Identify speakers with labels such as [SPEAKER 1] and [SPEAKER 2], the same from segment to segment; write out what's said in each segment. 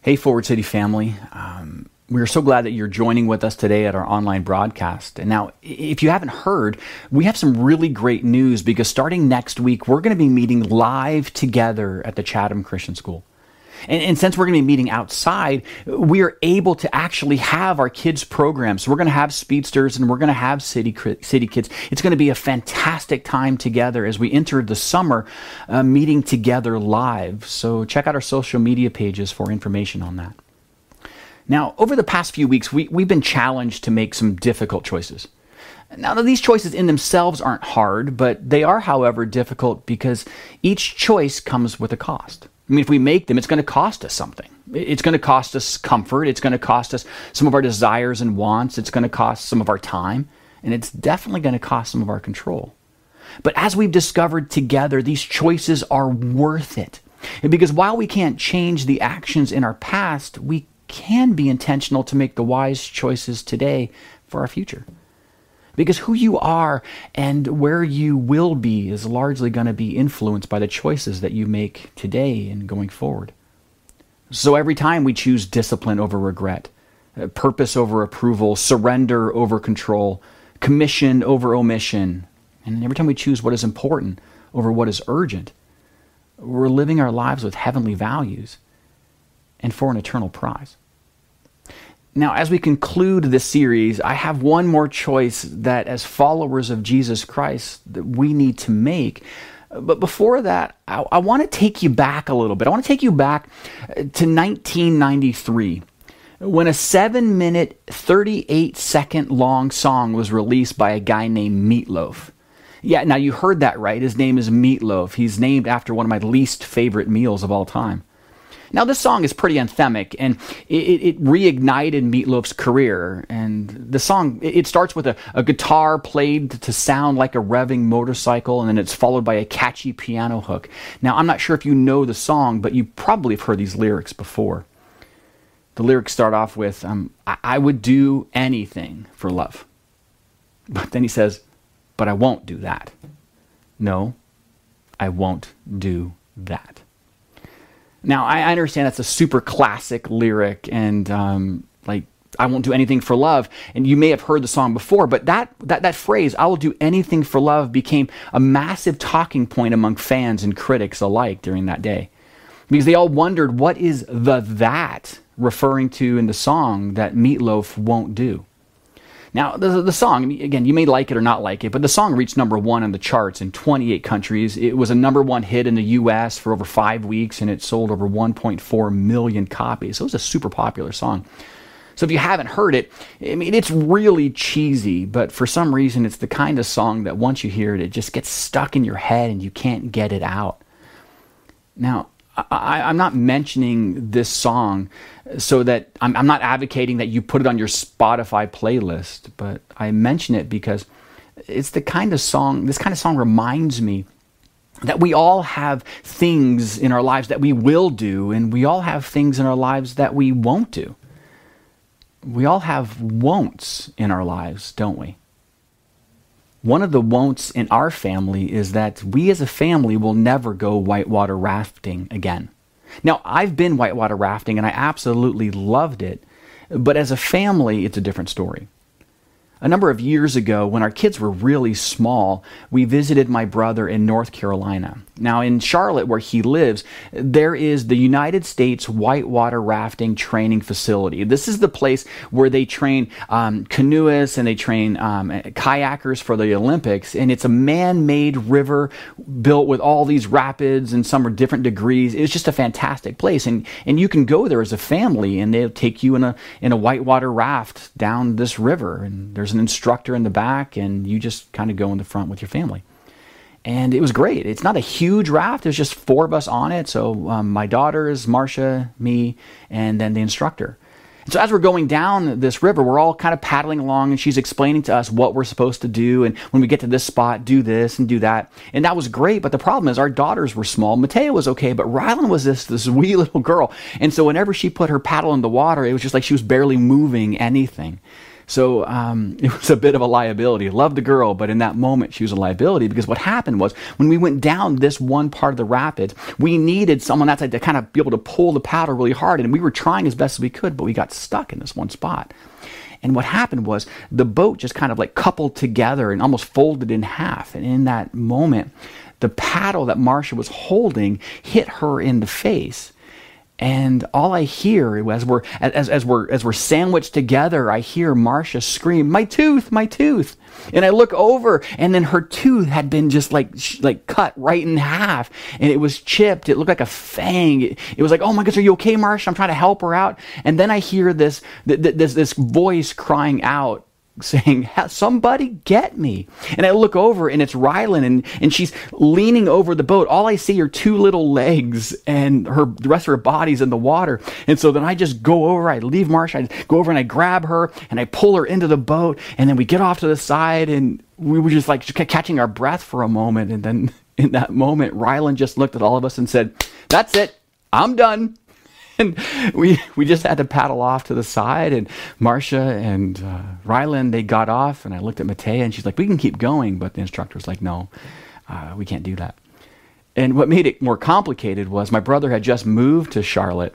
[SPEAKER 1] Hey, Forward City family. Um, we are so glad that you're joining with us today at our online broadcast. And now, if you haven't heard, we have some really great news because starting next week, we're going to be meeting live together at the Chatham Christian School. And, and, since we're going to be meeting outside, we are able to actually have our kids' programs. We're going to have speedsters and we're going to have city city kids. It's going to be a fantastic time together as we enter the summer, uh, meeting together live. So check out our social media pages for information on that. Now, over the past few weeks, we, we've been challenged to make some difficult choices. Now, these choices in themselves aren't hard, but they are, however, difficult because each choice comes with a cost. I mean, if we make them, it's going to cost us something. It's going to cost us comfort. It's going to cost us some of our desires and wants. It's going to cost some of our time. And it's definitely going to cost some of our control. But as we've discovered together, these choices are worth it. And Because while we can't change the actions in our past, we can be intentional to make the wise choices today for our future. Because who you are and where you will be is largely going to be influenced by the choices that you make today and going forward. So every time we choose discipline over regret, uh, purpose over approval, surrender over control, commission over omission, and every time we choose what is important over what is urgent, we're living our lives with heavenly values and for an eternal prize. Now, as we conclude this series, I have one more choice that, as followers of Jesus Christ, that we need to make. But before that, I, I want to take you back a little bit. I want to take you back uh, to 1993 when a seven minute, 38 second long song was released by a guy named Meat Loaf. Yeah, now you heard that right. His name is Meat Loaf. He's named after one of my least favorite meals of all time. Now, this song is pretty anthemic, and it, it reignited Meat Loaf's career. And the song it starts with a, a guitar played to sound like a revving motorcycle, and then it's followed by a catchy piano hook. Now, I'm not sure if you know the song, but you probably have heard these lyrics before. The lyrics start off with, um, I-, I would do anything for love. But then he says, But I won't do that. No, I won't do that. Now, I understand that's a super classic lyric, and um, like I won't do anything for love. And you may have heard the song before, but that, that, that phrase, I will do anything for love, became a massive talking point among fans and critics alike during that day. Because they all wondered what is the that referring to in the song that Meat Loaf won't do. Now, the, the song, again, you may like it or not like it, but the song reached number one on the charts in 28 countries. It was a number one hit in the US for over five weeks, and it sold over 1.4 million copies. So it was a super popular song. So if you haven't heard it, I mean, it's really cheesy, but for some reason, it's the kind of song that once you hear it, it just gets stuck in your head and you can't get it out. Now, I, am not mentioning this song so that I'm, I'm, not advocating that you put it on your Spotify playlist, but I mention it because it's the kind of song, this kind of song reminds me that we all have things in our lives that we will do, and we all have things in our lives that we won't do. We all have won'ts in our lives, don't we? One of the won'ts in our family is that we as a family will never go whitewater rafting again. Now, I've been whitewater rafting and I absolutely loved it, but as a family, it's a different story. A number of years ago, when our kids were really small, we visited my brother in North Carolina. Now, in Charlotte, where he lives, there is the United States Whitewater Rafting Training Facility. This is the place where they train um, canoeists and they train um, kayakers for the Olympics. And it's a man made river built with all these rapids and some are different degrees. It's just a fantastic place. And, and you can go there as a family and they'll take you in a, in a whitewater raft down this river. And there's there's an instructor in the back, and you just kind of go in the front with your family. And it was great. It's not a huge raft. There's just four of us on it. So um, my daughters, Marcia, me, and then the instructor. And so as we're going down this river, we're all kind of paddling along, and she's explaining to us what we're supposed to do. And when we get to this spot, do this and do that. And that was great. But the problem is our daughters were small. Mateo was okay, but Rylan was this this wee little girl. And so whenever she put her paddle in the water, it was just like she was barely moving anything. So um, it was a bit of a liability. Loved the girl, but in that moment, she was a liability because what happened was when we went down this one part of the rapids, we needed someone outside to kind of be able to pull the paddle really hard. And we were trying as best as we could, but we got stuck in this one spot. And what happened was the boat just kind of like coupled together and almost folded in half. And in that moment, the paddle that Marcia was holding hit her in the face. And all I hear as we're as, as we're as we're sandwiched together, I hear Marcia scream, "My tooth, my tooth!" And I look over, and then her tooth had been just like like cut right in half, and it was chipped. It looked like a fang. It, it was like, "Oh my goodness, are you okay, Marcia?" I'm trying to help her out, and then I hear this this this voice crying out saying, Somebody get me. And I look over and it's Rylan and, and she's leaning over the boat. All I see are two little legs and her the rest of her body's in the water. And so then I just go over, I leave Marcia, I go over and I grab her and I pull her into the boat. And then we get off to the side and we were just like catching our breath for a moment. And then in that moment, Rylan just looked at all of us and said, That's it. I'm done. And we we just had to paddle off to the side. And Marcia and uh, Rylan they got off, and I looked at Matea, and she's like, "We can keep going," but the instructor was like, "No, uh, we can't do that." And what made it more complicated was my brother had just moved to Charlotte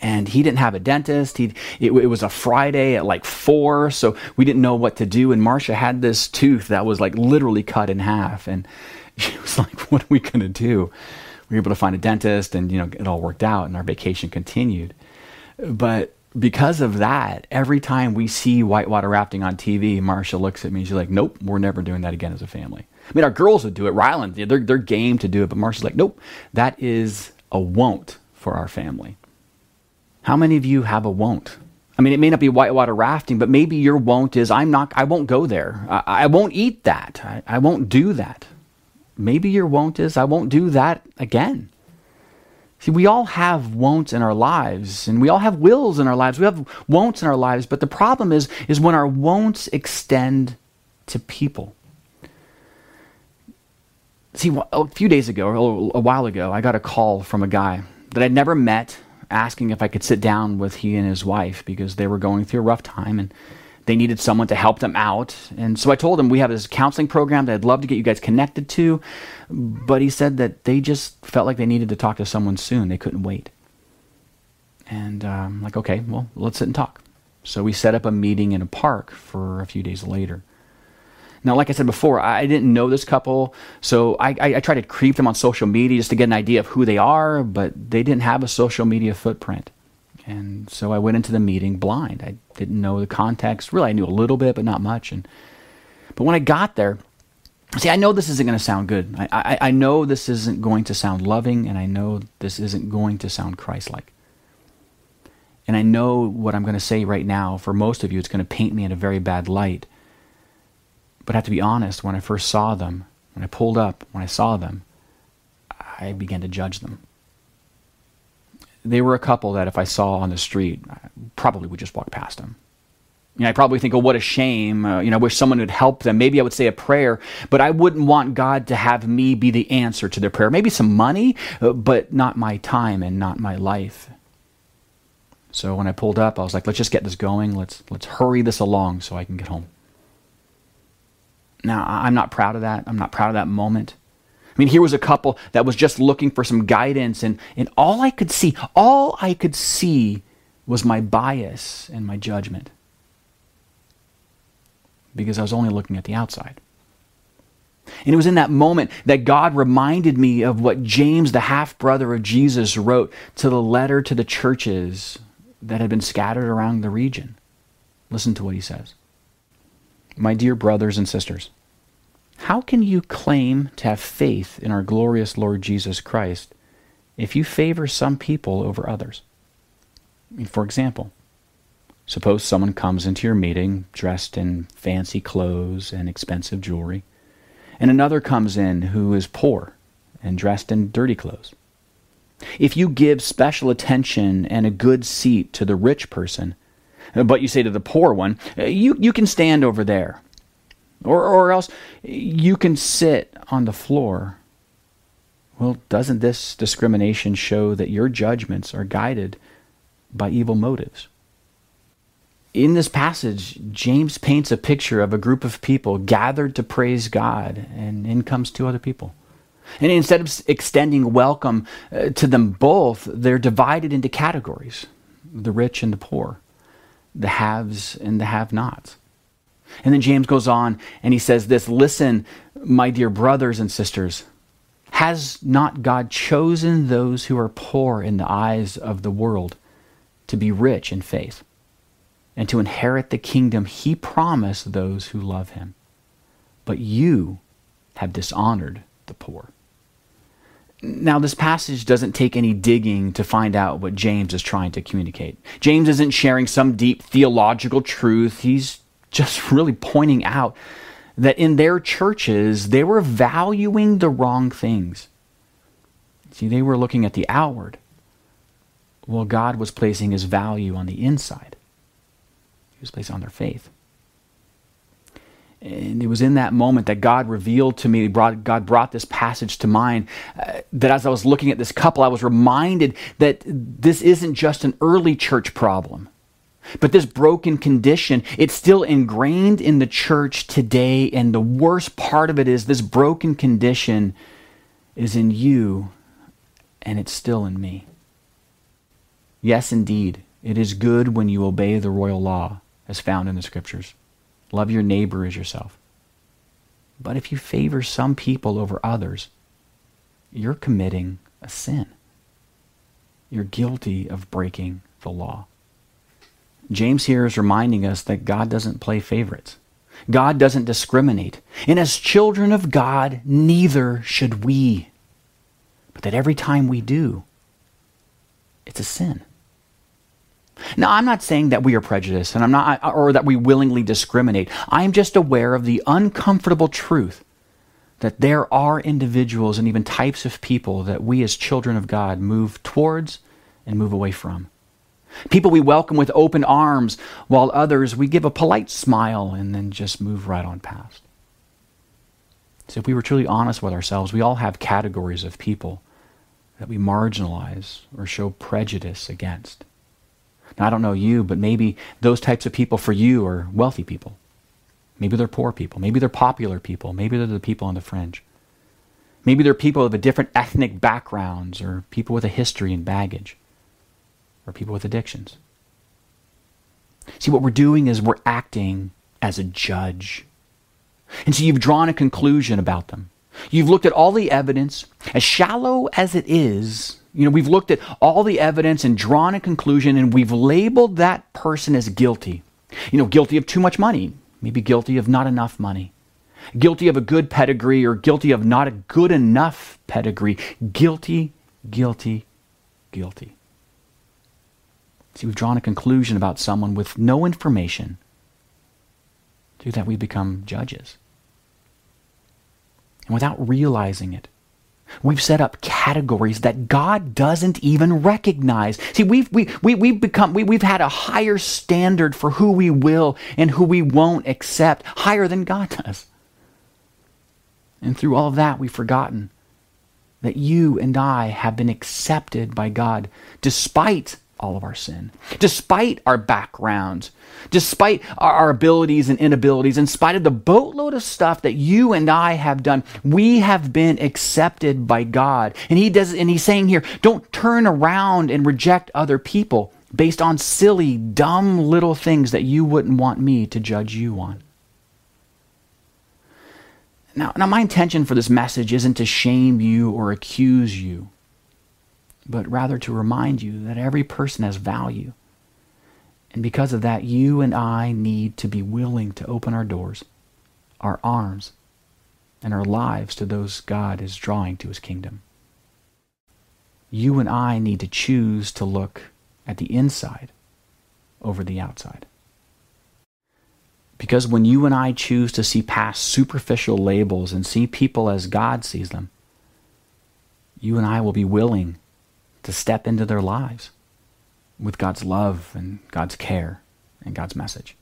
[SPEAKER 1] and he didn't have a dentist. He it, it, was a Friday at like four, so we didn't know what to do. And Marcia had this tooth that was like literally cut in half, and she was like, "What are we gonna do?" We were able to find a dentist and you know it all worked out and our vacation continued. But because of that every time we see whitewater rafting on tv marcia looks at me and she's like nope we're never doing that again as a family. I mean our girls would do it. Ryland they're, they're game to do it but marcia's like nope that is a won't for our family. How many of you have a won't? I mean, it may not be whitewater rafting, but maybe your won't is I'm not, I won't go there. I, I won't eat that. I, I won't do that maybe your won't is, I won't do that again. See, we all have won'ts in our lives, and we all have wills in our lives. We have won'ts in our lives, but the problem is, is when our won'ts extend to people. See, a few days ago, a while ago, I got a call from a guy that I'd never met asking if I could sit down with he and his wife because they were going through a rough time and they needed someone to help them out. And so I told him we have this counseling program that I'd love to get you guys connected to. But he said that they just felt like they needed to talk to someone soon. They couldn't wait. And I'm um, like, okay, well, let's sit and talk. So we set up a meeting in a park for a few days later. Now, like I said before, I didn't know this couple, so I, I, I tried to creep them on social media just to get an idea of who they are, but they didn't have a social media footprint. And so I went into the meeting blind. I didn't know the context. Really, I knew a little bit, but not much. And but when I got there, see, I know this isn't going to sound good. I, I, I know this isn't going to sound loving, and I know this isn't going to sound Christ-like. And I know what I'm going to say right now. For most of you, it's going to paint me in a very bad light. But I have to be honest. When I first saw them, when I pulled up, when I saw them, I began to judge them they were a couple that if I saw on the street, I probably would just walk past them. You know, I probably think, oh, what a shame. Uh, you know, I wish someone would help them. Maybe I would say a prayer, but I wouldn't want God to have me be the answer to their prayer. Maybe some money, uh, but not my time and not my life. So when I pulled up, I was like, let's just get this going. Let's let's hurry this along so I can get home. Now, I'm not proud of that. I'm not proud of that moment. I mean, here was a couple that was just looking for some guidance, and, and all I could see, all I could see was my bias and my judgment. Because I was only looking at the outside. And it was in that moment that God reminded me of what James, the half brother of Jesus, wrote to the letter to the churches that had been scattered around the region. Listen to what he says. My dear brothers and sisters, how can you claim to have faith in our glorious Lord Jesus Christ if you favor some people over others? I mean, for example, suppose someone comes into your meeting dressed in fancy clothes and expensive jewelry, and another comes in who is poor and dressed in dirty clothes. If you give special attention and a good seat to the rich person, but you say to the poor one, you, you can stand over there or, or else you can sit on the floor. Well, doesn't this discrimination show that your judgments are guided by evil motives? in this passage, James paints a picture of a group of people gathered to praise God, and in comes two other people. And instead of extending welcome uh, to them both, they're divided into categories the rich and the poor, the haves and the have nots. And then James goes on and he says this Listen, my dear brothers and sisters, has not God chosen those who are poor in the eyes of the world to be rich in faith and to inherit the kingdom he promised those who love him? But you have dishonored the poor. Now, this passage doesn't take any digging to find out what James is trying to communicate. James isn't sharing some deep theological truth. He's just really pointing out that in their churches, they were valuing the wrong things. See, they were looking at the outward, while God was placing his value on the inside. He was placing on their faith. And it was in that moment that God revealed to me, brought, God brought this passage to mind, uh, that as I was looking at this couple, I was reminded that this isn't just an early church problem. But this broken condition, it's still ingrained in the church today. And the worst part of it is this broken condition is in you and it's still in me. Yes, indeed, it is good when you obey the royal law as found in the scriptures. Love your neighbor as yourself. But if you favor some people over others, you're committing a sin. You're guilty of breaking the law. James here is reminding us that God doesn't play favorites. God doesn't discriminate. And as children of God, neither should we. But that every time we do, it's a sin. Now, I'm not saying that we are prejudiced and I'm not or that we willingly discriminate. I'm just aware of the uncomfortable truth that there are individuals and even types of people that we as children of God move towards and move away from. People we welcome with open arms, while others we give a polite smile and then just move right on past. So, if we were truly honest with ourselves, we all have categories of people that we marginalize or show prejudice against. Now, I don't know you, but maybe those types of people for you are wealthy people. Maybe they're poor people. Maybe they're popular people. Maybe they're the people on the fringe. Maybe they're people of a different ethnic backgrounds or people with a history and baggage or people with addictions. See, what we're doing is we're acting as a judge. And so you've drawn a conclusion about them. You've looked at all the evidence, as shallow as it is, you know, we've looked at all the evidence and drawn a conclusion, and we've labeled that person as guilty. You know, guilty of too much money, maybe guilty of not enough money, guilty of a good pedigree, or guilty of not a good enough pedigree. Guilty, guilty, guilty. See, we've drawn a conclusion about someone with no information. Through that, we become judges. And without realizing it, We've set up categories that God doesn't even recognize. See, we've, we, we, we've become, we, we've had a higher standard for who we will and who we won't accept, higher than God does. And through all of that, we've forgotten that you and I have been accepted by God despite all of our sin, despite our backgrounds, despite our, abilities and inabilities, in spite of the boatload of stuff that you and I have done, we have been accepted by God. And he does and he's saying here, don't turn around and reject other people based on silly, dumb little things that you wouldn't want me to judge you on. Now, now my intention for this message isn't to shame you or accuse you but rather to remind you that every person has value. And because of that, you and I need to be willing to open our doors, our arms, and our lives to those God is drawing to his kingdom. You and I need to choose to look at the inside over the outside. Because when you and I choose to see past superficial labels and see people as God sees them, you and I will be willing to step into their lives with God's love and God's care and God's message.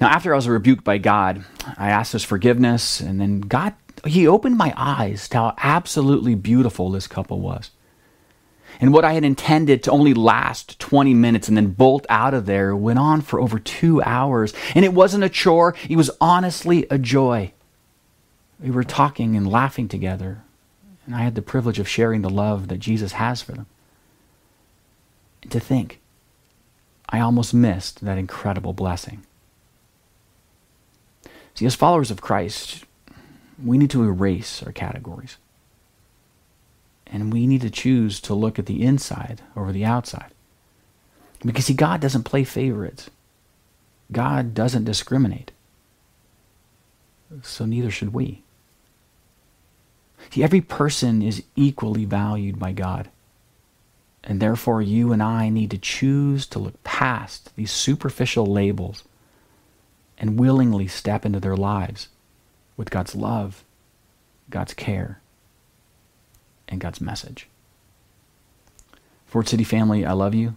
[SPEAKER 1] Now, after I was rebuked by God, I asked His forgiveness, and then God, He opened my eyes to how absolutely beautiful this couple was. And what I had intended to only last 20 minutes and then bolt out of there went on for over two hours. And it wasn't a chore, it was honestly a joy. We were talking and laughing together, and I had the privilege of sharing the love that Jesus has for them. And to think, I almost missed that incredible blessing. See, as followers of Christ, we need to erase our categories. And we need to choose to look at the inside over the outside. Because, see, God doesn't play favorites, God doesn't discriminate. So neither should we. See, every person is equally valued by God. And therefore, you and I need to choose to look past these superficial labels and willingly step into their lives with God's love, God's care, and God's message. Fort City family, I love you,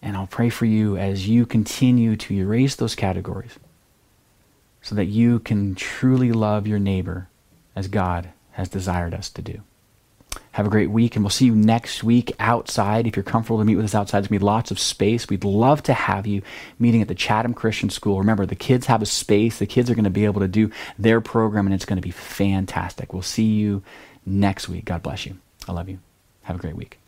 [SPEAKER 1] and I'll pray for you as you continue to erase those categories so that you can truly love your neighbor as God has desired us to do. Have a great week, and we'll see you next week outside. If you're comfortable to meet with us outside, there's going to be lots of space. We'd love to have you meeting at the Chatham Christian School. Remember, the kids have a space. The kids are going to be able to do their program, and it's going to be fantastic. We'll see you next week. God bless you. I love you. Have a great week.